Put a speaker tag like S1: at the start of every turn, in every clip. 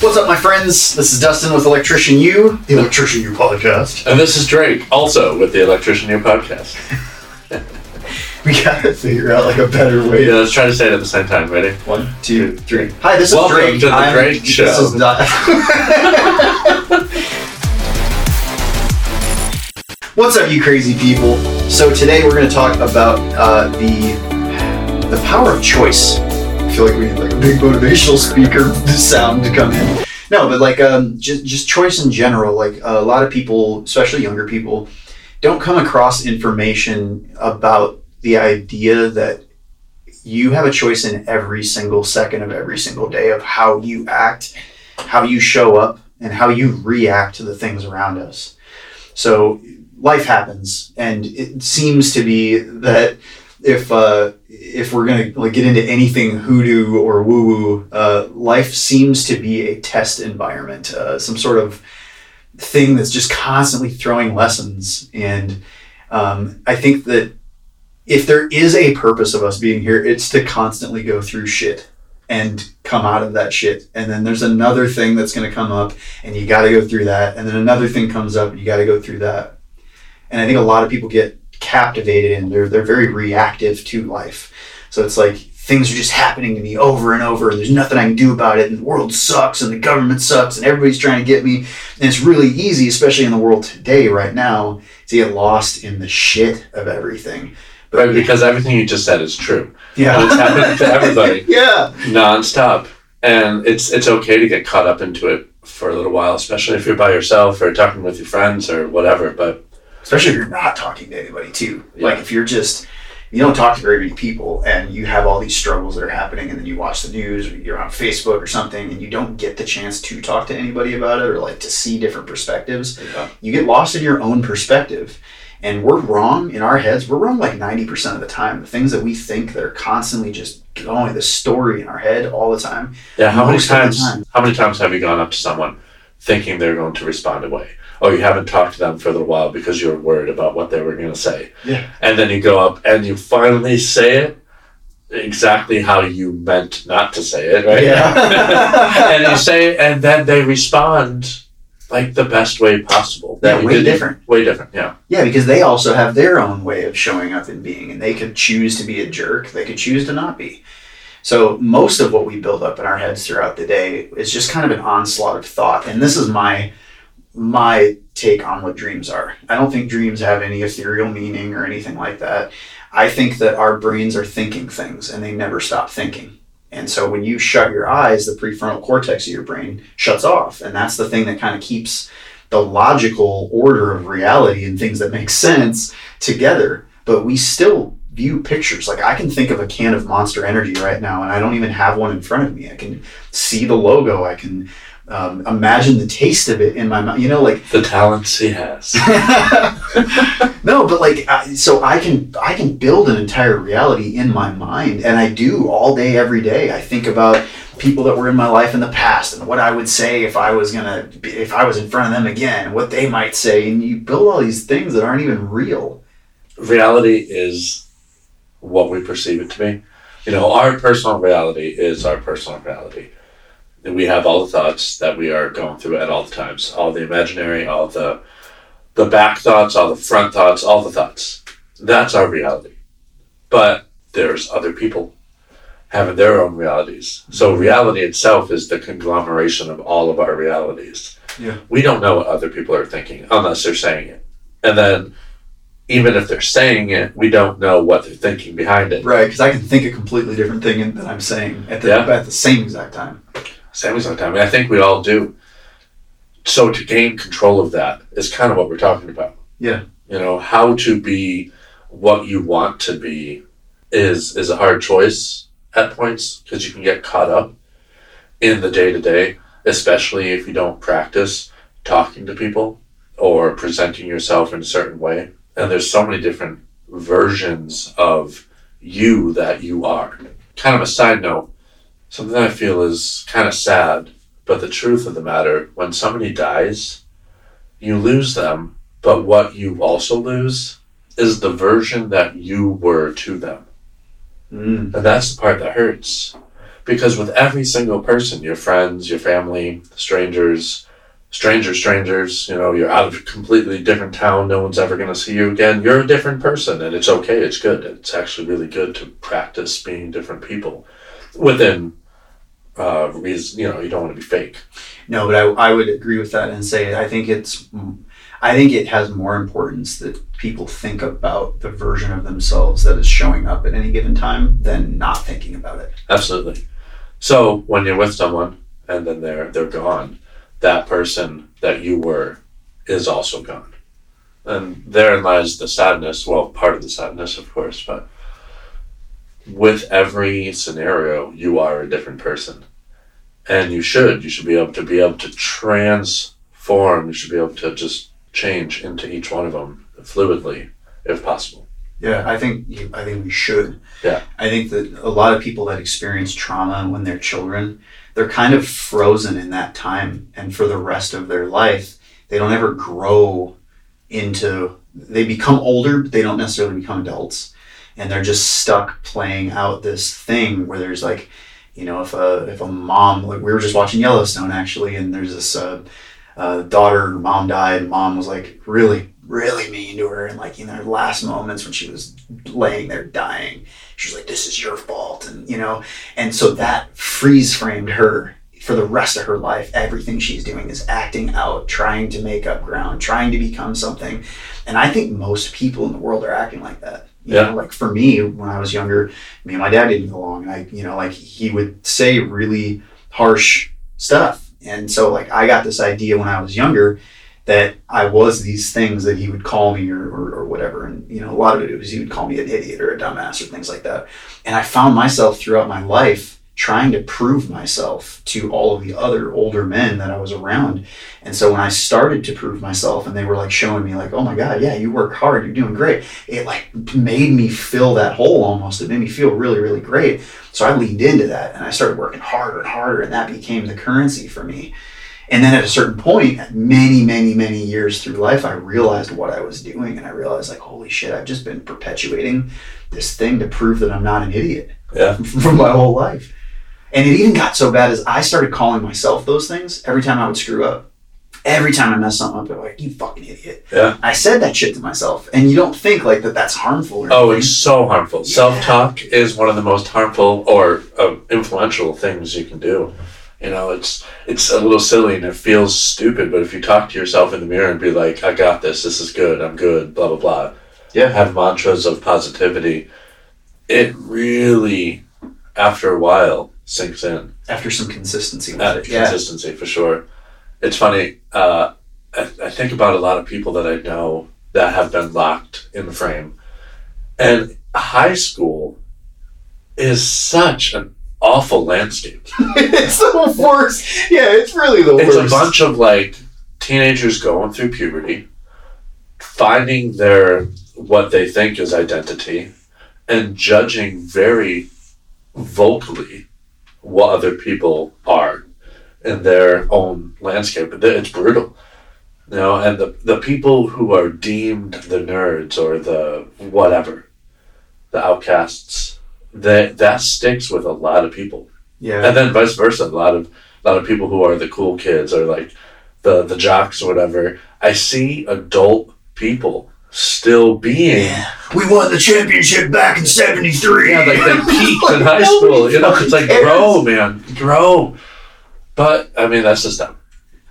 S1: What's up, my friends? This is Dustin with Electrician U,
S2: the Electrician U podcast.
S3: And this is Drake, also with the Electrician U podcast.
S2: we gotta figure out like a better way.
S3: Yeah, let's try to say it at the same time. Ready?
S1: One, two, three. Hi, this
S3: Welcome
S1: is Drake.
S3: to the
S1: I'm-
S3: Drake
S1: this
S3: Show.
S1: is Di- What's up, you crazy people? So today we're going to talk about uh, the the power of choice. Feel like we need like a big motivational speaker sound to come in. No, but like um, just just choice in general. Like a lot of people, especially younger people, don't come across information about the idea that you have a choice in every single second of every single day of how you act, how you show up, and how you react to the things around us. So life happens, and it seems to be that if uh, if we're gonna like get into anything hoodoo or woo woo, uh, life seems to be a test environment, uh, some sort of thing that's just constantly throwing lessons. And um, I think that if there is a purpose of us being here, it's to constantly go through shit and come out of that shit. And then there's another thing that's going to come up, and you got to go through that. And then another thing comes up, and you got to go through that. And I think a lot of people get captivated and they're they're very reactive to life. So it's like things are just happening to me over and over, and there's nothing I can do about it, and the world sucks, and the government sucks, and everybody's trying to get me. And it's really easy, especially in the world today, right now, to get lost in the shit of everything.
S3: Right, because everything you just said is true. And
S1: yeah,
S3: it's happening to everybody
S1: yeah,
S3: nonstop. And it's it's okay to get caught up into it for a little while, especially if you're by yourself or talking with your friends or whatever. But
S1: especially if you're not talking to anybody too.
S3: Yeah.
S1: Like if you're just you don't talk to very many people and you have all these struggles that are happening and then you watch the news or you're on Facebook or something and you don't get the chance to talk to anybody about it or like to see different perspectives,
S3: yeah,
S1: you get lost in your own perspective. And we're wrong in our heads. We're wrong like 90% of the time. The things that we think that are constantly just going, the story in our head all the time.
S3: yeah. How many
S1: Most of the
S3: times?
S1: time.
S3: How many times have you gone up to someone thinking they're going to respond away? Oh, you haven't talked to them for a little while because you were worried about what they were going to say.
S1: Yeah.
S3: And then you go up and you finally say it exactly how you meant not to say it, right?
S1: Yeah.
S3: and you say it, and then they respond like the best way possible.
S1: Yeah,
S3: you
S1: way different.
S3: Way different, yeah.
S1: Yeah, because they also have their own way of showing up and being, and they could choose to be a jerk. They could choose to not be. So most of what we build up in our heads throughout the day is just kind of an onslaught of thought. And this is my my take on what dreams are. I don't think dreams have any ethereal meaning or anything like that. I think that our brains are thinking things and they never stop thinking. And so when you shut your eyes, the prefrontal cortex of your brain shuts off. And that's the thing that kind of keeps the logical order of reality and things that make sense together. But we still view pictures. Like I can think of a can of monster energy right now and I don't even have one in front of me. I can see the logo. I can um, imagine the taste of it in my mouth. You know, like
S3: The talents he has.
S1: no, but like, I, so I can I can build an entire reality in my mind, and I do all day, every day. I think about people that were in my life in the past and what I would say if I was gonna be, if I was in front of them again, what they might say, and you build all these things that aren't even real.
S3: reality is what we perceive it to be. You know, our personal reality is our personal reality. And we have all the thoughts that we are going through at all the times, all the imaginary, all the the back thoughts, all the front thoughts, all the thoughts. That's our reality. But there's other people having their own realities. So reality itself is the conglomeration of all of our realities.
S1: Yeah.
S3: We don't know what other people are thinking unless they're saying it. And then even if they're saying it, we don't know what they're thinking behind it.
S1: Right, because I can think a completely different thing than I'm saying at the
S3: Yeah.
S1: at the same exact time.
S3: Same exact time. And I think we all do. So to gain control of that is kind of what we're talking about.
S1: Yeah.
S3: You know, how to be what you want to be is is a hard choice at points because you can get caught up in the day to day, especially if you don't practice talking to people or presenting yourself in a certain way. And there's so many different versions of you that you are. Kind of a side note, something I feel is kind of sad, but the truth of the matter, when somebody dies, you lose them, but what you also lose is the version that you were to them.
S1: Mm.
S3: And that's the part that hurts. because with every single person, your friends, your family, strangers, strangers, strangers, you know, you're out of a completely different town, no one's ever going to see you again. You're a different person, and it's okay, it's good. It's actually really good to practice being different people within uh, reason, you know, you don't want to be fake.
S1: No, but I, I would agree with that and say I think it's I think it has more importance that people think about the version of themselves that is showing up at any given time than not thinking about it.
S3: Absolutely. So when you're with someone and then they're they're gone, that person that you were is also gone. And therein lies the sadness, well, part of the sadness of course, but with every scenario you are a different person. And you should. You should be able to be able to transform, you should be able to just change into each one of them fluidly if possible.
S1: Yeah, I think you, I think we should.
S3: Yeah.
S1: I think that a lot of people that experience trauma when they're children, they're kind of frozen in that time, and for the rest of their life, they don't ever grow into. They become older, but they don't necessarily become adults, and they're just stuck playing out this thing where there's like, you know, if a if a mom like we were just watching Yellowstone actually, and there's this. Uh, uh, daughter, mom died. Mom was like really, really mean to her. And like in her last moments when she was laying there dying, she was like, "This is your fault," and you know. And so that freeze framed her for the rest of her life. Everything she's doing is acting out, trying to make up ground, trying to become something. And I think most people in the world are acting like that. You
S3: Yeah.
S1: know, like for me, when I was younger, me and my dad didn't get along, and I, you know, like he would say really harsh stuff. And so like I got this idea when I was younger that I was these things that he would call me or, or, or whatever. And, you know, a lot of it was he would call me an idiot or a dumbass or things like that. And I found myself throughout my life trying to prove myself to all of the other older men that I was around. And so when I started to prove myself and they were like showing me like, oh my God, yeah, you work hard, you're doing great. It like made me fill that hole almost. It made me feel really, really great. So I leaned into that and I started working harder and harder and that became the currency for me. And then at a certain point, many, many, many years through life, I realized what I was doing and I realized like, holy shit, I've just been perpetuating this thing to prove that I'm not an idiot
S3: Yeah.
S1: for my whole life. And it even got so bad as I started calling myself those things every time I would screw up. Every time I messed something up, they're like, "You fucking idiot."
S3: Yeah.
S1: I said that shit to myself, and you don't think like that. That's harmful. Or
S3: Oh,
S1: anything.
S3: it's so harmful.
S1: Yeah.
S3: Self talk is one of the most harmful or uh, influential things you can do. You know, it's it's a little silly and it feels stupid, but if you talk to yourself in the mirror and be like, "I got this. This is good. I'm good." Blah blah blah.
S1: Yeah.
S3: Have mantras of positivity. It really, after a while, sinks in.
S1: after some consistency with
S3: Uh,
S1: it. Yeah,
S3: consistency for sure. It's funny. Uh, I, I think about a lot of people that I know that have been locked in the frame, and high school is such an awful landscape.
S1: it's the worst. Yeah, it's really the
S3: It's
S1: worst.
S3: a bunch of like teenagers going through puberty, finding their what they think is identity, and judging very vocally what other people are in their own landscape. It's brutal. You know, and the, the people who are deemed the nerds or the whatever, the outcasts, that that sticks with a lot of people
S1: Yeah,
S3: and then vice versa. A lot of a lot of people who are the cool kids or like the the jocks or whatever. I see adult people still being
S1: yeah. We won the championship back in '73.
S3: yeah, like they peaked in high school. You know, it's like grow, man, grow. But I mean, that's just them.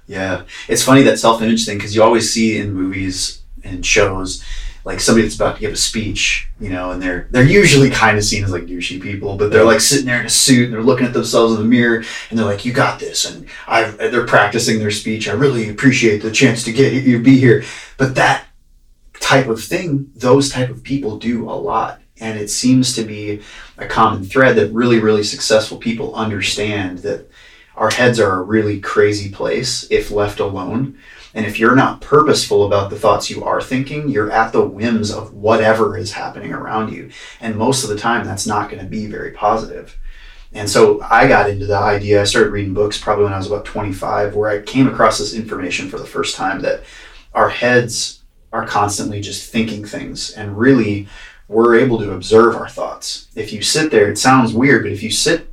S1: Yeah, it's funny that self-image thing because you always see in movies and shows like somebody that's about to give a speech, you know, and they're they're usually kind of seen as like douchey people, but they're like sitting there in a suit and they're looking at themselves in the mirror and they're like, "You got this," and I they're practicing their speech. I really appreciate the chance to get you be here, but that type of thing, those type of people do a lot. And it seems to be a common thread that really, really successful people understand that our heads are a really crazy place if left alone. And if you're not purposeful about the thoughts you are thinking, you're at the whims of whatever is happening around you. And most of the time, that's not going to be very positive. And so I got into the idea, I started reading books probably when I was about 25, where I came across this information for the first time that our heads are constantly just thinking things. And really, we're able to observe our thoughts. If you sit there, it sounds weird, but if you sit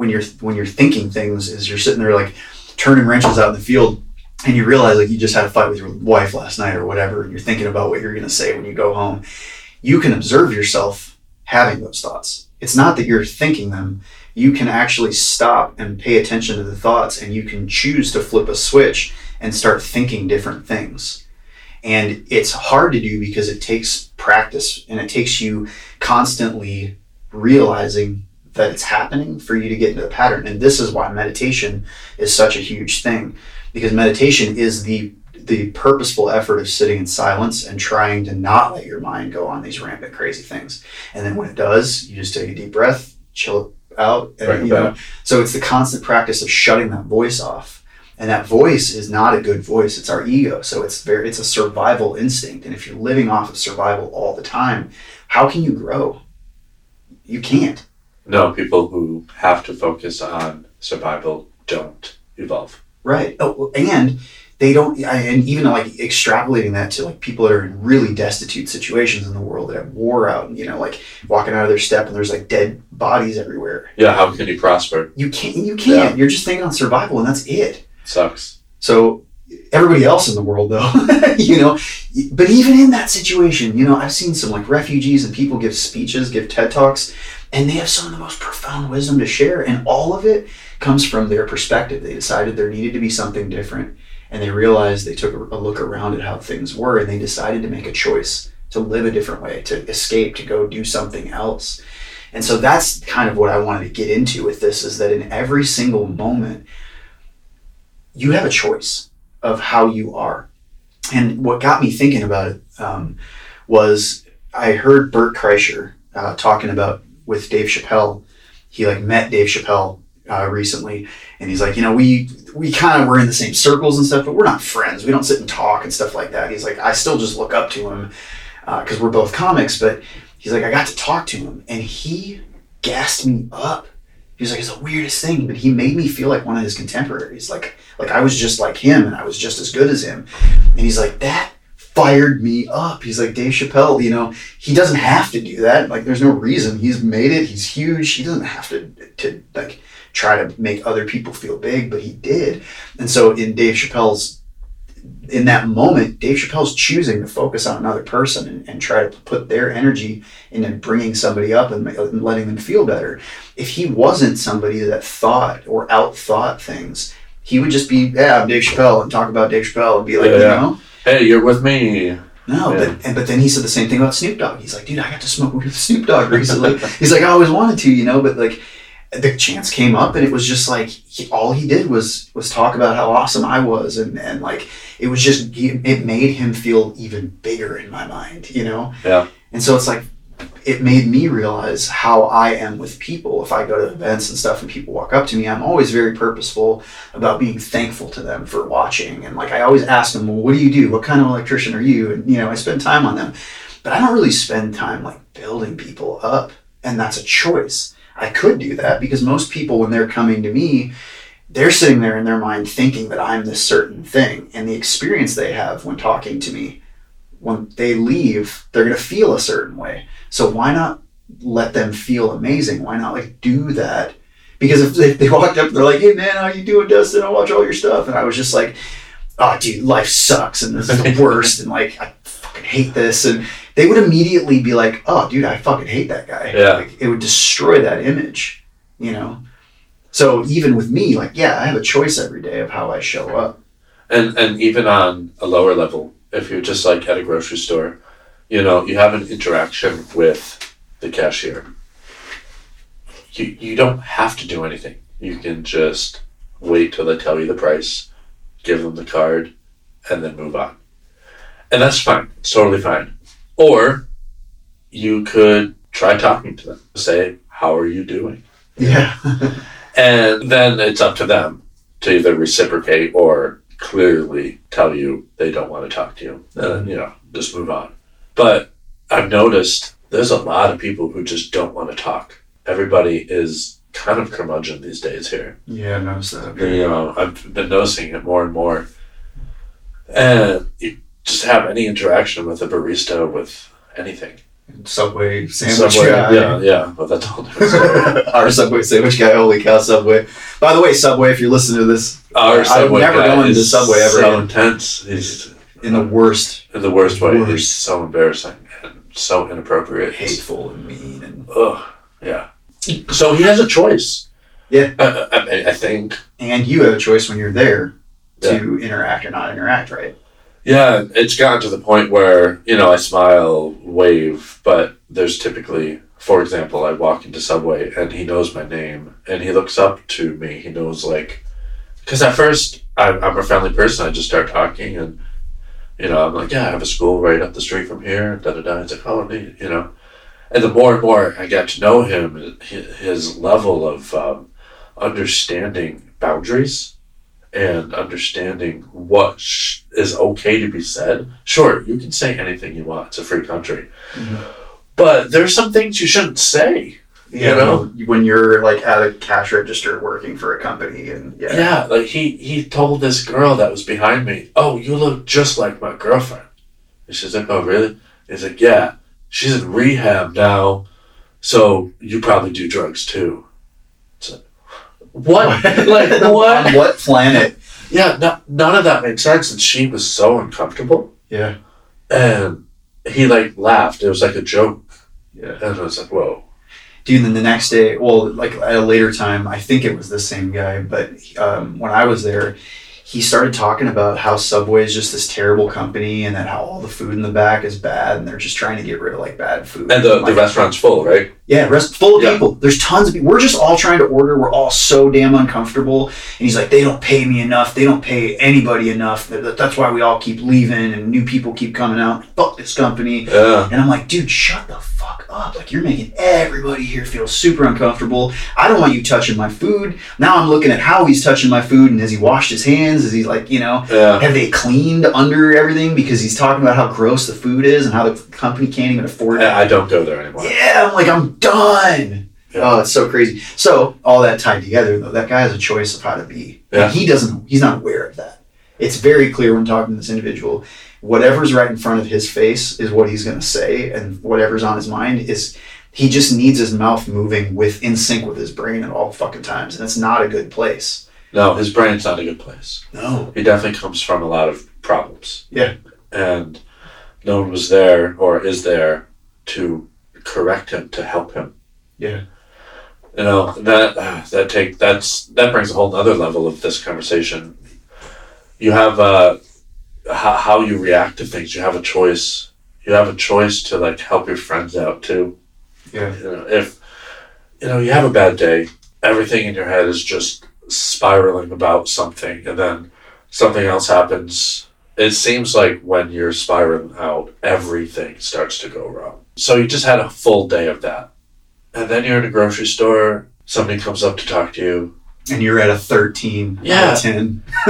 S1: when you're when you're thinking things is you're sitting there like turning wrenches out in the field and you realize like you just had a fight with your wife last night or whatever and you're thinking about what you're going to say when you go home you can observe yourself having those thoughts it's not that you're thinking them you can actually stop and pay attention to the thoughts and you can choose to flip a switch and start thinking different things and it's hard to do because it takes practice and it takes you constantly realizing that it's happening for you to get into the pattern. And this is why meditation is such a huge thing because meditation is the the purposeful effort of sitting in silence and trying to not let your mind go on these rampant crazy things. And then when it does, you just take a deep breath, chill out, and,
S3: Right
S1: you know. So it's the constant practice of shutting that voice off. And that voice is not a good voice. It's our ego. So it's very it's a survival instinct. And if you're living off of survival all the time, how can you grow? You can't.
S3: No, people who have to focus on survival don't evolve.
S1: Right. Oh, and they don't, and even like extrapolating that to like people that are in really destitute situations in the world that have war out, and you know, like walking out of their step and there's like dead bodies everywhere.
S3: Yeah, how can you prosper?
S1: You can't, you can't.
S3: Yeah.
S1: You're just thinking on survival, and that's it.
S3: Sucks.
S1: So everybody else in the world, though, you know, but even in that situation, you know, I've seen some like refugees and people give speeches, give TED talks, and they have some of the most profound wisdom to share, and all of it comes from their perspective. They decided there needed to be something different, and they realized they took a look around at how things were, and they decided to make a choice to live a different way, to escape, to go do something else. And so that's kind of what I wanted to get into with this is that in every single moment, you have a choice of how you are. And what got me thinking about it um, was I heard Bert Kreischer uh, talking about with Dave Chappelle. He like met Dave Chappelle uh, recently, and he's like, you know, we we kind of were in the same circles and stuff, but we're not friends. We don't sit and talk and stuff like that. He's like, I still just look up to him because we're both comics, but he's like, I got to talk to him, and he gassed me up. He was like, it's the weirdest thing, but he made me feel like one of his contemporaries. Like, like I was just like him, and I was just as good as him. And he's like, that fired me up. He's like, Dave Chappelle, you know, he doesn't have to do that. Like, there's no reason. He's made it. He's huge. He doesn't have to to like try to make other people feel big, but he did. And so in Dave Chappelle's in that moment, Dave Chappelle's choosing to focus on another person and, and try to put their energy into bringing somebody up and, and letting them feel better. If he wasn't somebody that thought or outthought things, he would just be, yeah, I'm Dave Chappelle and talk about Dave Chappelle and be like,
S3: Yeah,
S1: you
S3: yeah.
S1: know,
S3: Hey, you're with me.
S1: no,
S3: Yeah.
S1: but and, but then he said the same thing about Snoop Dogg. He's like, dude, I got to smoke with Snoop Dogg recently. He's like, I always wanted to, you know, but like the chance came up and it was just like he, all he did was was talk about how awesome I was and and like it was just it made him feel even bigger in my mind, you know.
S3: Yeah.
S1: And so it's like it made me realize how I am with people. If I go to events and stuff and people walk up to me, I'm always very purposeful about being thankful to them for watching. And like I always ask them, well, what do you do? What kind of electrician are you? And you know, I spend time on them. But I don't really spend time like building people up. And that's a choice. I could do that because most people when they're coming to me, they're sitting there in their mind thinking that I'm this certain thing. And the experience they have when talking to me, when they leave, they're gonna feel a certain way. So why not let them feel amazing? Why not like do that? Because if they, they walked up they're like, "Hey man, how you doing, Dustin? I watch all your stuff," and I was just like, "Oh, dude, life sucks, and this is the worst, and like I fucking hate this," and they would immediately be like, "Oh, dude, I fucking hate that guy."
S3: Yeah.
S1: Like, it would destroy that image, you know. So even with me, like, yeah, I have a choice every day of how I show up.
S3: And and even on a lower level, if you're just like at a grocery store, you know, you have an interaction with the cashier. You you don't have to do anything. You can just wait till they tell you the price, give them the card, and then move on. And that's fine. It's totally fine. Or you could try talking to them. Say, how are you doing?
S1: Yeah.
S3: And then it's up to them to either reciprocate or clearly tell you they don't want to talk to you. And you know, just move on. But I've noticed there's a lot of people who just don't want to talk. Everybody is kind of curmudgeon these days here.
S1: yeah, I noticed that.
S3: You know, I've been noticing it more and more. And you just have any interaction with a barista with anything.
S1: Subway sandwich
S3: Subway,
S1: guy.
S3: yeah, yeah, but that's all different.
S1: Our Subway sandwich guy. Holy cow, Subway. By the way, Subway, if you're listening to this,
S3: Our Subway
S1: never
S3: guy
S1: going to
S3: is
S1: Subway ever
S3: So
S1: again.
S3: intense. He's
S1: in the worst,
S3: in the worst way.
S1: Worst.
S3: He's so embarrassing and so inappropriate.
S1: hateful, and mean, and
S3: Ugh, yeah. So he has a choice.
S1: Yeah.
S3: I, I, I think.
S1: and you have a choice when you're there to interact or not interact, right?
S3: Yeah, it's gotten to the point where you know I smile, wave, but there's typically, for example, I walk into Subway and he knows my name and he looks up to me. He knows like, because at first I'm, I'm a friendly person. I just start talking and you know I'm like, yeah, I have a school right up the street from here. Da da da. It's like, oh, you know. And the more and more I get to know him, his level of um, understanding boundaries and understanding what sh- is okay to be said. Sure, you can say anything you want. It's a free country.
S1: Mhm.
S3: But there's some things you shouldn't say. You know?
S1: when you're like at a cash register working for a company, and yeah,
S3: Yeah, like he he told this girl that was behind me, "Oh, you look just like my girlfriend." And she's like, "Oh, really?" He's like, "Yeah, she's in rehab now, so you probably do drugs too." Like, what? like what?
S1: on what planet?
S3: Yeah, no, none of that made sense, and she was so uncomfortable.
S1: Yeah,
S3: And he like laughed. It was like a joke,
S1: yeah.
S3: and I was like, "Whoa."
S1: Dude, then the next day, well, like at a later time, I think it was the same guy, but um, when I was there, he started talking about how Subway is just this terrible company and that how all the food in the back is bad and they're just trying to get rid of like bad food.
S3: And the, the
S1: Like,
S3: restaurant's full, right?
S1: Yeah, rest full of
S3: Yeah.
S1: people. There's tons of people. We're just all trying to order. We're all so damn uncomfortable. And he's like, they don't pay me enough. They don't pay anybody enough. That- That's why we all keep leaving and new people keep coming out. Fuck this company.
S3: Yeah.
S1: And I'm like, dude, shut the fuck up. Like, you're making everybody here feel super uncomfortable. I don't want you touching my food. Now I'm looking at how he's touching my food and has he washed his hands? Is he like, you know,
S3: Yeah.
S1: have they cleaned under everything? Because he's talking about how gross the food is and how the company can't even afford it.
S3: I I don't go there anymore.
S1: Yeah, I'm like, I'm done.
S3: Yeah.
S1: Oh, it's so crazy. So all that tied together, though, that guy has a choice of how to be.
S3: Yeah.
S1: And he doesn't. He's not aware of that. It's very clear when talking to this individual. Whatever's right in front of his face is what he's going to say, and whatever's on his mind is. He just needs his mouth moving with in sync with his brain at all fucking times, and it's not a good place.
S3: No, his brain's not a good place.
S1: No.
S3: He definitely comes from a lot of problems.
S1: Yeah.
S3: And no one was there or is there to correct him, to help him.
S1: Yeah.
S3: You know, that that take that's that brings a whole other level of this conversation. You have uh how, how you react to things. You have a choice. You have a choice to like help your friends out too.
S1: Yeah.
S3: You know, if you know you have a bad day, everything in your head is just spiraling about something, and then something else happens. It seems like when you're spiraling out, everything starts to go wrong. So you just had a full day of that, and then you're in a grocery store. Somebody comes up to talk to you.
S1: And you're at a 13 out
S3: Yeah.
S1: of 10.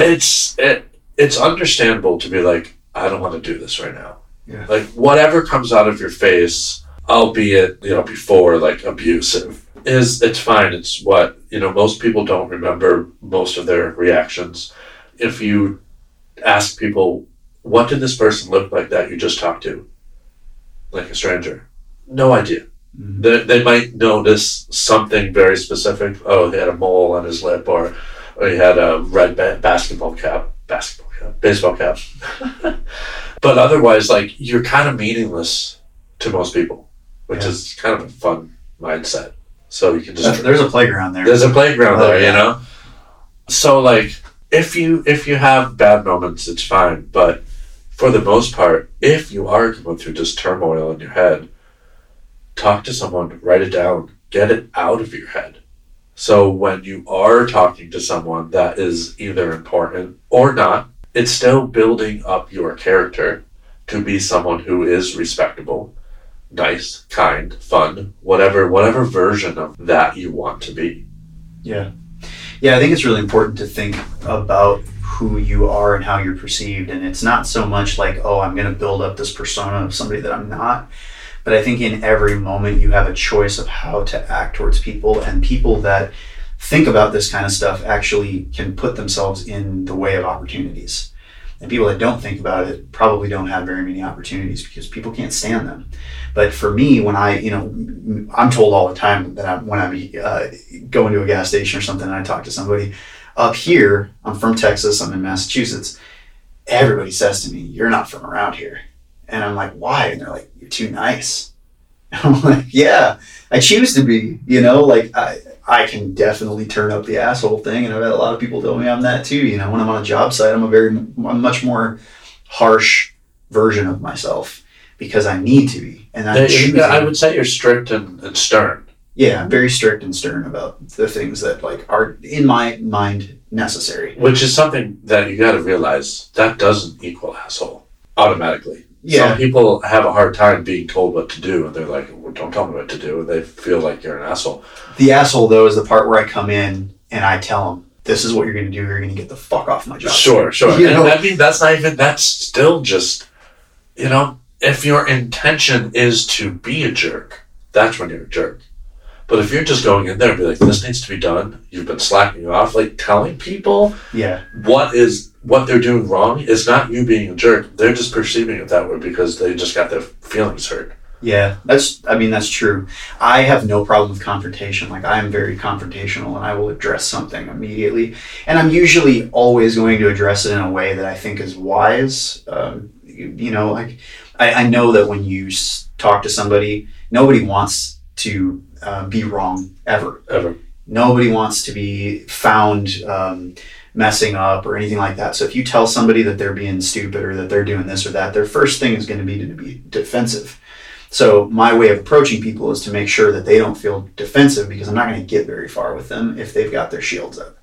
S3: It's it, it's understandable to be like, I don't want to do this right now.
S1: Yeah.
S3: Like whatever comes out of your face, albeit you know before like abusive, is it's fine. It's what you know. Most people don't remember most of their reactions. If you ask people, what did this person look like that you just talked to, like a stranger, no idea.
S1: Mhm.
S3: They, they might notice something very specific. Oh, he had a mole on his lip, or, or he had a red ba- basketball cap, basketball cap, baseball cap. but otherwise, like you're kind of meaningless to most people, which
S1: Yeah.
S3: is kind of a fun mindset. So you can just
S1: There's a playground there.
S3: there's a playground
S1: Oh,
S3: there,
S1: yeah.
S3: you know. So like, if you if you have bad moments, it's fine. But for the most part, if you are going through just turmoil in your head, talk to someone, write it down, get it out of your head. So when you are talking to someone that is either important or not, it's still building up your character to be someone who is respectable, nice, kind, fun, whatever whatever version of that you want to be.
S1: Yeah. Yeah, I think it's really important to think about who you are and how you're perceived. And it's not so much like, oh, I'm going to build up this persona of somebody that I'm not. But I think in every moment you have a choice of how to act towards people. And people that think about this kind of stuff actually can put themselves in the way of opportunities. And people that don't think about it probably don't have very many opportunities because people can't stand them. But for me, when I, you know, I'm told all the time that I'm, when I'm uh, going to a gas station or something and I talk to somebody up here, I'm from Texas, I'm in Massachusetts. Everybody says to me, You're not from around here. And I'm like, Why? And they're like, You're too nice. And I'm like, Yeah, I choose to be, you know, like I, I can definitely turn up the asshole thing, and I've had a lot of people tell me I'm that too. You know, when I'm on a job site, I'm a very, I'm much more harsh version of myself because I need to be, and
S3: Yeah. I would say you're strict and, and stern.
S1: yeah, I'm very strict and stern about the things that like are in my mind necessary.
S3: Which is something that you got to realize that doesn't equal asshole automatically.
S1: Yeah.
S3: Some people have a hard time being told what to do, and they're like, well, "Don't tell me what to do." And they feel like you're an asshole.
S1: The asshole though is the part where I come in and I tell them, "This is what you're going to do. You're going to get the fuck off my job."
S3: Sure, sure.
S1: You
S3: and
S1: know-
S3: I mean, that's not even. That's still just, you know, if your intention is to be a jerk, that's when you're a jerk. But if you're just going in there and be like, "This needs to be done," you've been slacking off, like telling people
S1: Yeah,
S3: what is what they're doing wrong is not you being a jerk. They're just perceiving it that way because they just got their feelings hurt.
S1: yeah. That's. I mean, that's true. I have no problem with confrontation. Like I am very confrontational, and I will address something immediately. And I'm usually always going to address it in a way that I think is wise. Um, you, you know, like I, I know that when you s- talk to somebody, nobody wants to uh, be wrong ever.
S3: Ever.
S1: nobody wants to be found um, messing up or anything like that. So if you tell somebody that they're being stupid or that they're doing this or that, their first thing is going to be to be defensive. So my way of approaching people is to make sure that they don't feel defensive because I'm not going to get very far with them if they've got their shields up.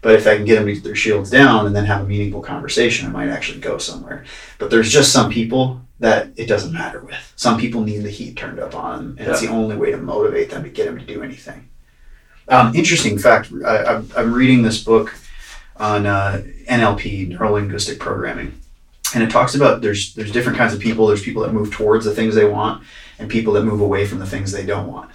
S1: But if I can get them to get their shields down and then have a meaningful conversation, I might actually go somewhere. But there's just some people that it doesn't matter with. Some people need the heat turned up on them, and it's the only way to motivate them to get them to do anything. Um, interesting fact: I, I'm reading this book on uh, NLP, neuro linguistic programming, and it talks about there's there's different kinds of people. There's people that move towards the things they want, and people that move away from the things they don't want.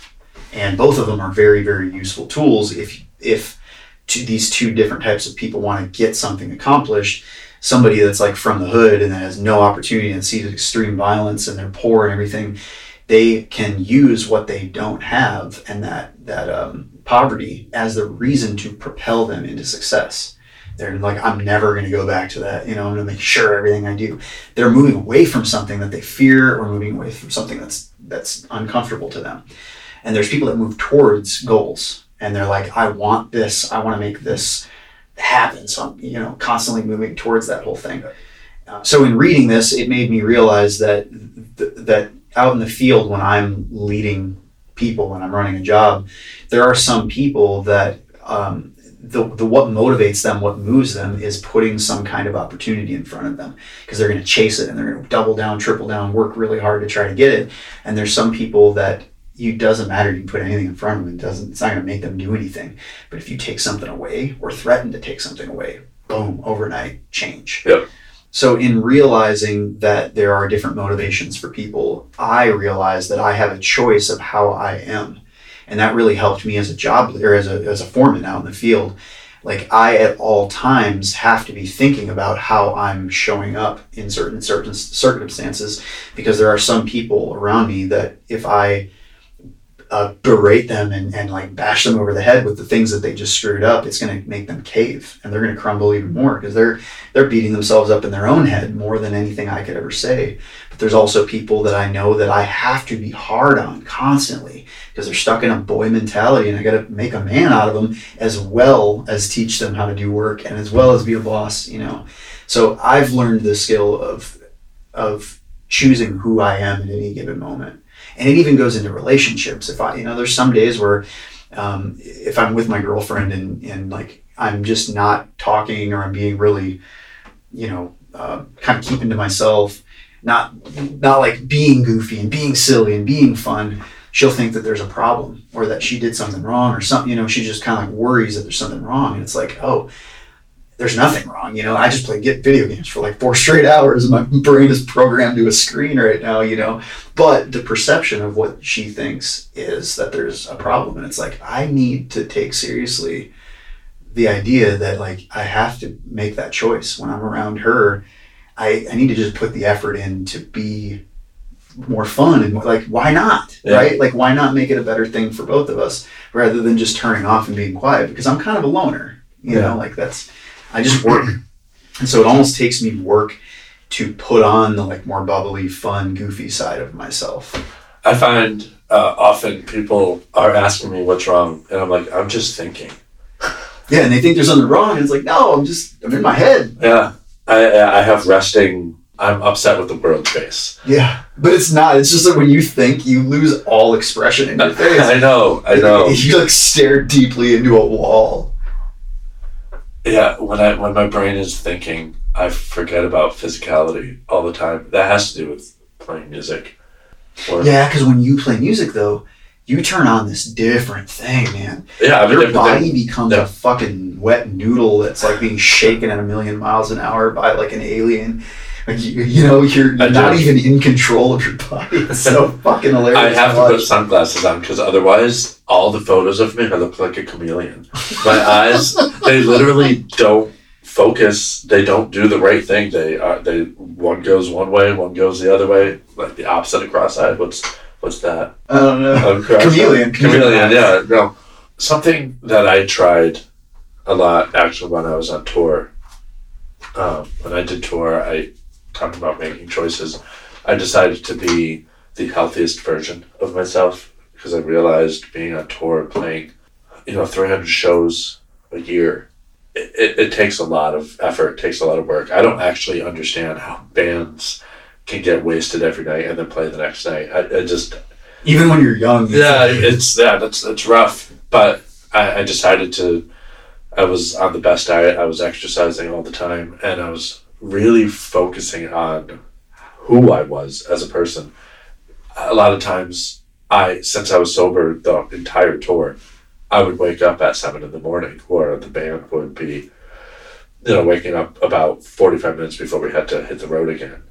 S1: And both of them are very very useful tools if if to these two different types of people want to get something accomplished. Somebody that's like from the hood and that has no opportunity and sees extreme violence and they're poor and everything, they can use what they don't have and that that um, poverty as the reason to propel them into success. They're like, I'm never going to go back to that. You know, I'm going to make sure everything I do. They're moving away from something that they fear or moving away from something that's that's uncomfortable to them. And there's people that move towards goals and they're like, I want this. I want to make this happen. So I'm, you know, constantly moving towards that whole thing. Uh, so in reading this, it made me realize that th- that out in the field when I'm leading people when I'm running a job, there are some people that um, the, the what motivates them, what moves them, is putting some kind of opportunity in front of them because they're going to chase it and they're going to double down, triple down, work really hard to try to get it. And there's some people that you doesn't matter. You can put anything in front of them. It doesn't. It's not going to make them do anything. But if you take something away or threaten to take something away, boom, overnight change.
S3: Yep.
S1: So, in realizing that there are different motivations for people, I realize that I have a choice of how I am. And that really helped me as a job or as a, as a foreman out in the field. Like, I at all times have to be thinking about how I'm showing up in certain, certain circumstances because there are some people around me that if I uh, berate them and, and like bash them over the head with the things that they just screwed up, it's going to make them cave and they're going to crumble even more because they're they're beating themselves up in their own head more than anything I could ever say. But there's also people that I know that I have to be hard on constantly because they're stuck in a boy mentality and I got to make a man out of them as well as teach them how to do work and as well as be a boss, you know. So I've learned the skill of of choosing who I am at any given moment. And it even goes into relationships. If I, you know, there's some days where um, if I'm with my girlfriend and, and like I'm just not talking or I'm being really, you know, uh, kind of keeping to myself, not not like being goofy and being silly and being fun, she'll think that there's a problem or that she did something wrong or something. You know, she just kind of like worries that there's something wrong, and it's like, oh, there's nothing wrong. You know, I just play get video games for like four straight hours, and my brain is programmed to a screen right now. You know, but the perception of what she thinks is that there's a problem, and it's like I need to take seriously the idea that like I have to make that choice when I'm around her. I, I need to just put the effort in to be more fun and like why not
S3: Yeah.
S1: right like why not make it a better thing for both of us rather than just turning off and being quiet because i'm kind of a loner you
S3: Yeah.
S1: know like that's i just work and so it almost takes me work to put on the like more bubbly fun goofy side of myself
S3: I find uh, often people are asking me what's wrong, and I'm like, I'm just thinking.
S1: yeah and they think there's something wrong and it's like no i'm just i'm in my head
S3: Yeah, I I have resting. I'm upset with the world face.
S1: yeah but it's not it's just that when you think you lose all expression in your face
S3: I know, I know.
S1: you like stare deeply into a wall
S3: Yeah, when I when my brain is thinking, I forget about physicality all the time. That has to do with playing music. Or,
S1: Yeah, because when you play music, though, you turn on this different thing, man.
S3: yeah. I mean,
S1: Your body becomes
S3: Yeah.
S1: a fucking wet noodle that's like being shaken at a million miles an hour by like an alien. Like you, you know, you're not even in control of your body. It's so fucking hilarious.
S3: I have to
S1: watch.
S3: put sunglasses on because otherwise, all the photos of me, I look like a chameleon. My eyes, they literally don't focus. They don't do the right thing. They are. They one goes one way, one goes the other way, like the opposite of cross-eyed. What's what's that?
S1: I don't know.
S3: Cross-eyed.
S1: Chameleon.
S3: Chameleon. Yeah. No. Something that I tried a lot actually when I was on tour. Um, when I did tour, I talked about making choices. I decided to be the healthiest version of myself because I realized being on tour, playing, you know, 300 shows a year, it, it, it takes a lot of effort, takes a lot of work. I don't actually understand how bands can get wasted every night and then play the next night. I, I just,
S1: Even when you're young.
S3: yeah, it's yeah, that's that's rough. But I, I decided to. I was on the best diet. I was exercising all the time, and I was really focusing on who I was as a person. A lot of times, I since I was sober the entire tour, I would wake up at seven in the morning, or the band would be, you know, waking up about forty five minutes before we had to hit the road again.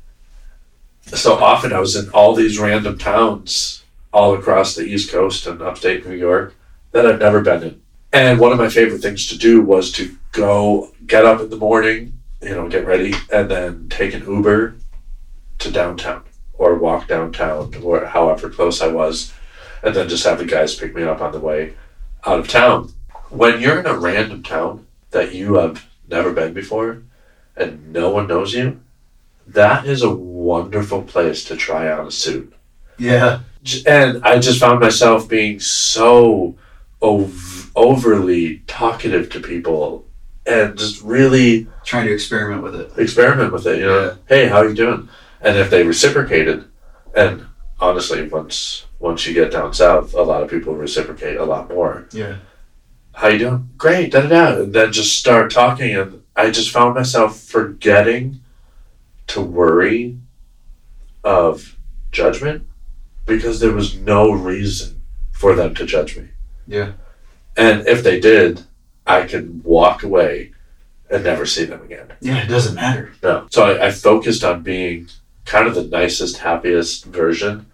S3: So often, I was in all these random towns all across the East Coast and upstate New York that I've never been in. And one of my favorite things to do was to go get up in the morning, you know, get ready, and then take an Uber to downtown or walk downtown or however close I was, and then just have the guys pick me up on the way out of town. When you're in a random town that you have never been before and no one knows you, that is a wonderful place to try on a suit
S1: yeah.
S3: and I just found myself being so ov- overly talkative to people and just really
S1: Trying to experiment with it.
S3: experiment with it. You know,
S1: Yeah.
S3: hey, how you doing? And if they reciprocated, and honestly, once once you get down south, a lot of people reciprocate a lot more.
S1: Yeah.
S3: How you doing? Great, da da da, and then just start talking, and I just found myself forgetting to worry of judgment because there was no reason for them to judge me.
S1: Yeah.
S3: And if they did, I could walk away and never see them again.
S1: Yeah, it doesn't matter.
S3: No. So I, I focused on being kind of the nicest, happiest version,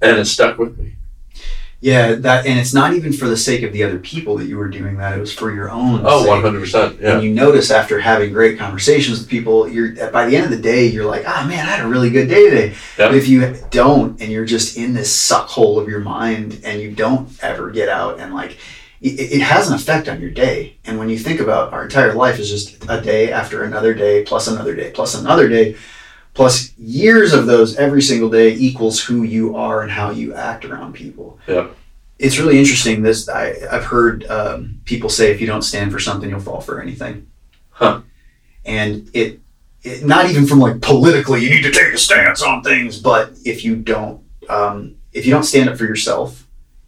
S3: and it stuck with me.
S1: Yeah, that and it's not even for the sake of the other people that you were doing that. It was for your own
S3: Oh, 100%. Yeah.
S1: And you notice after having great conversations with people, you're by the end of the day, you're like, ah man, I had a really good day today.
S3: Yeah.
S1: But if you don't and you're just in this suck hole of your mind and you don't ever get out and like it, it has an effect on your day. And when you think about our entire life is just a day after another day, plus another day, plus another day, plus years of those every single day equals who you are and how you act around people.
S3: Yeah.
S1: It's really interesting. This I, I've heard um, people say if you don't stand for something, you'll fall for anything.
S3: Huh.
S1: And it, it not even from like politically, you need to take a stance on things, but if you don't, um, if you don't stand up for yourself,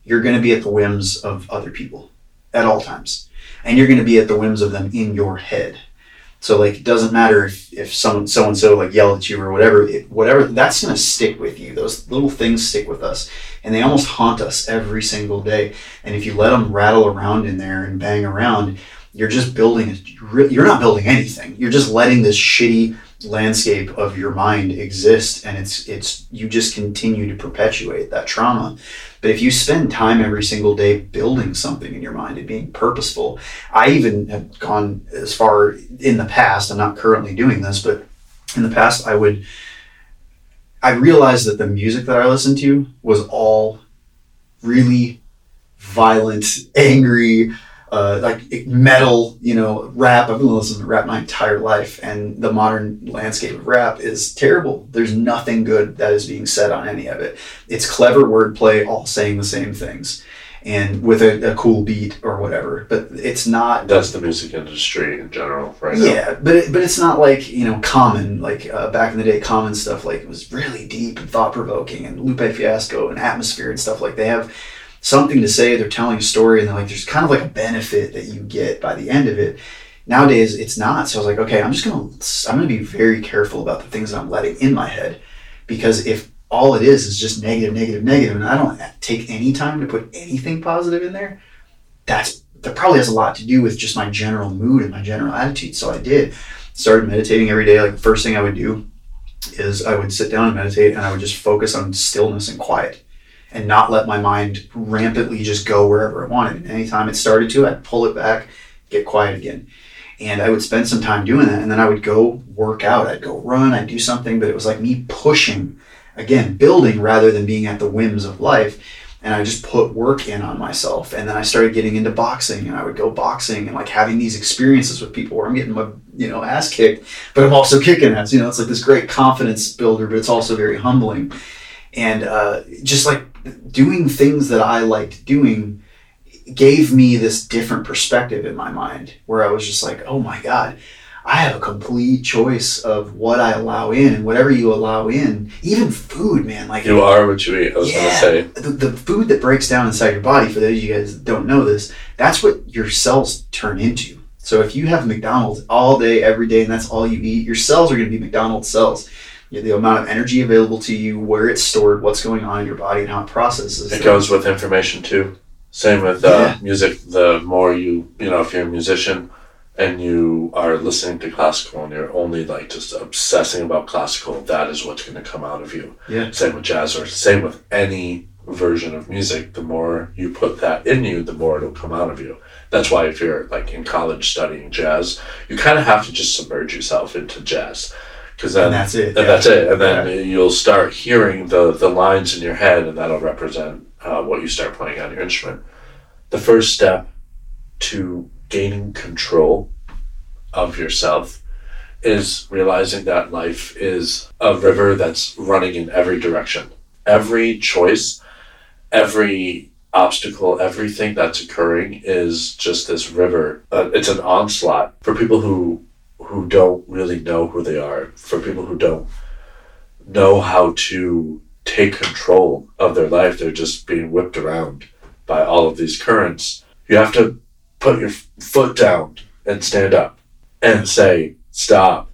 S1: you're going to be at the whims of other people at all times, and you're going to be at the whims of them in your head. So like it doesn't matter if, if someone so and so like yell at you or whatever, it, whatever that's gonna stick with you. Those little things stick with us, and they almost haunt us every single day. And if you let them rattle around in there and bang around, you're just building. You're not building anything. You're just letting this shitty landscape of your mind exist, and it's it's you just continue to perpetuate that trauma. But if you spend time every single day building something in your mind and being purposeful, I even have gone as far in the past, I'm not currently doing this, but in the past I would I realized that the music that I listened to was all really violent, angry, uh, like metal, you know, rap. I've been listening to rap my entire life, and the modern landscape of rap is terrible. There's nothing good that is being said on any of it. It's clever wordplay, all saying the same things, and with a, a cool beat or whatever. But it's not.
S3: That's the music industry in general, right now.
S1: Yeah, but it, but it's not like you know common like uh, back in the day. Common stuff like it was really deep and thought provoking, and Lupe Fiasco and Atmosphere and stuff like they have something to say. They're telling a story, and they're like there's kind of like a benefit that you get by the end of it. Nowadays, it's not. So I was like, okay, I'm just gonna I'm gonna be very careful about the things that I'm letting in my head, because if all it is is just negative, negative, negative, and I don't take any time to put anything positive in there, that's that probably has a lot to do with just my general mood and my general attitude. So I did started meditating every day. Like the first thing I would do is I would sit down and meditate, and I would just focus on stillness and quiet and not let my mind rampantly just go wherever it wanted. Anytime it started to, I'd pull it back, get quiet again. And I would spend some time doing that. And then I would go work out. I'd go run, I'd do something, but it was like me pushing, again, building rather than being at the whims of life. And I just put work in on myself. And then I started getting into boxing and I would go boxing and like having these experiences with people where I'm getting my, you know, ass kicked, but I'm also kicking ass. You know, it's like this great confidence builder, but it's also very humbling. And uh, just like doing things that I liked doing gave me this different perspective in my mind where I was just like, oh my God, I have a complete choice of what I allow in and whatever you allow in, even food, man. Like
S3: You are what you eat, I was
S1: yeah,
S3: gonna say.
S1: The, the food that breaks down inside your body, for those of you guys that don't know this, that's what your cells turn into. So if you have McDonald's all day, every day, and that's all you eat, your cells are going to be McDonald's cells. You know, the amount of energy available to you, where it's stored, what's going on in your body, and how it processes.
S3: It goes with information too. Same with uh,
S1: Yeah.
S3: music. The more you, you know, if you're a musician and you are listening to classical and you're only like just obsessing about classical, that is what's going to come out of you.
S1: Yeah.
S3: Same with jazz or same with any version of music. The more you put that in you, the more it'll come out of you. That's why if you're like in college studying jazz, you kind of have to just submerge yourself into jazz. Because then
S1: And that's it.
S3: and
S1: yeah.
S3: that's it. And then you'll start hearing the the lines in your head, and that'll represent uh, what you start playing on your instrument. The first step to gaining control of yourself is realizing that life is a river that's running in every direction. Every choice, every obstacle, everything that's occurring is just this river. Uh, it's an onslaught for people who who don't really know who they are, for people who don't know how to take control of their life. They're just being whipped around by all of these currents. You have to put your foot down and stand up and say, stop.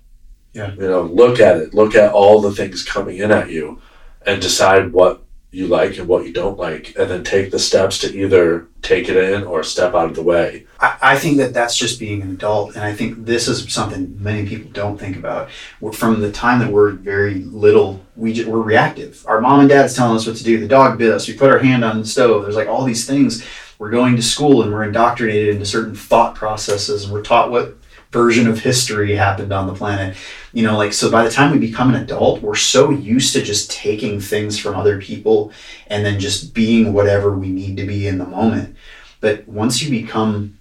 S1: Yeah.
S3: You know, look at it. Look at all the things coming in at you and decide what you like and what you don't like. And then take the steps to either take it in or step out of the way.
S1: I, I think that that's just being an adult, and I think this is something many people don't think about. We're, from the time that we're very little, we ju- we're reactive. Our mom and dad's telling us what to do. The dog bit us. We put our hand on the stove. There's like all these things. We're going to school and we're indoctrinated into certain thought processes, and we're taught what version of history happened on the planet. You know, like so. By the time we become an adult, we're so used to just taking things from other people and then just being whatever we need to be in the moment. But once you become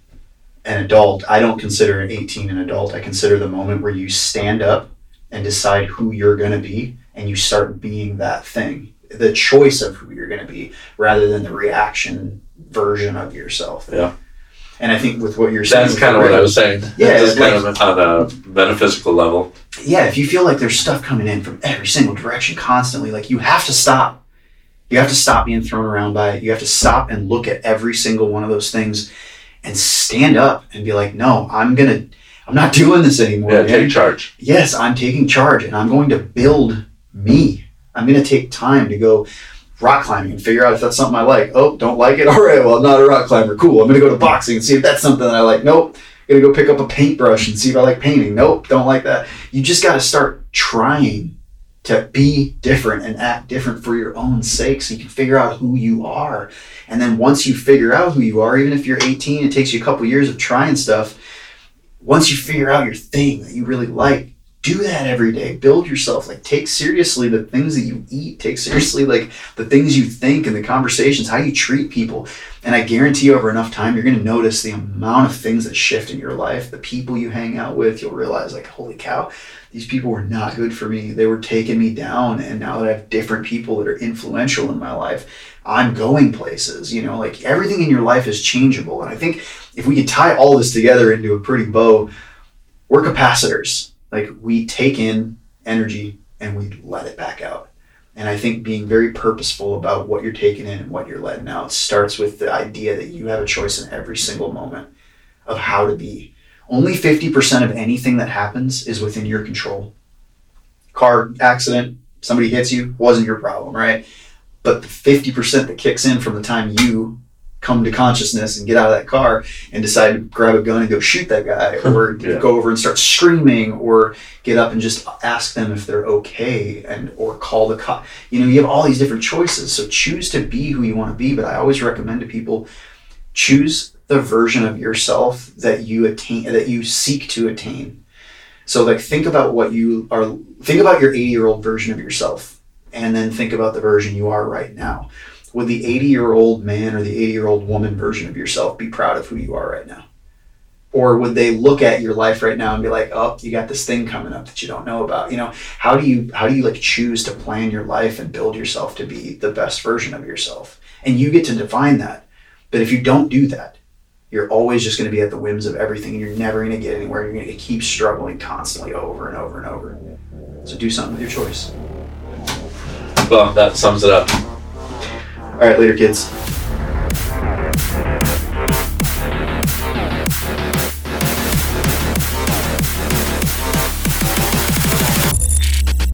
S1: an adult, I don't consider an 18 an adult. I consider the moment where you stand up and decide who you're going to be and you start being that thing, the choice of who you're going to be rather than the reaction version of yourself.
S3: Yeah.
S1: And I think with what you're saying,
S3: That's kind of what I was saying.
S1: Yeah,
S3: Just kind of on a metaphysical level.
S1: yeah, if you feel like there's stuff coming in from every single direction constantly, like you have to stop. You have to stop being thrown around by it. You have to stop and look at every single one of those things and stand up and be like, no, I'm to, I'm not doing this anymore.
S3: Yeah,
S1: man.
S3: take charge.
S1: yes, I'm taking charge and I'm going to build me. I'm going to take time to go rock climbing and figure out if that's something I like. Oh, don't like it? All right, well, I'm not a rock climber. Cool. I'm going to go to boxing and see if that's something that I like. Nope. Going to go pick up a paintbrush and see if I like painting. Nope, don't like that. You just got to start trying to be different and act different for your own sake so you can figure out who you are. And then once you figure out who you are, even if you're 18, it takes you a couple years of trying stuff. Once you figure out your thing that you really like, do that every day. Build yourself. Like take seriously the things that you eat. Take seriously like the things you think and the conversations, how you treat people. And I guarantee you over enough time, you're gonna notice the amount of things that shift in your life. The people you hang out with, you'll realize like, holy cow, these people were not good for me. They were taking me down. And now that I have different people that are influential in my life, I'm going places. You know, like everything in your life is changeable. And I think if we could tie all this together into a pretty bow, we're capacitors. Like we take in energy and we let it back out. And I think being very purposeful about what you're taking in and what you're letting out starts with the idea that you have a choice in every single moment of how to be. Only 50% of anything that happens is within your control. Car accident, somebody hits you, wasn't your problem, right? But the 50% that kicks in from the time you come to consciousness and get out of that car and decide to grab a gun and go shoot that guy or
S3: Yeah.
S1: go over and start screaming or get up and just ask them if they're okay and or call the cop. You know you have all these different choices. So choose to be who you want to be but i always recommend to people choose the version of yourself that you attain that you seek to attain. So like think about what you are think about your 80 year old version of yourself and then think about the version you are right now would the 80 year old man or the 80 year old woman version of yourself be proud of who you are right now? Or would they look at your life right now and be like oh you got this thing coming up that you don't know about. You know how do you how do you like choose to plan your life and build yourself to be the best version of yourself? And you get to define that. But if you don't do that you're always just going to be at the whims of everything and you're never going to get anywhere. You're going to keep struggling constantly over and over and over. So do something with your choice.
S3: Well, that sums it up.
S1: All right later kids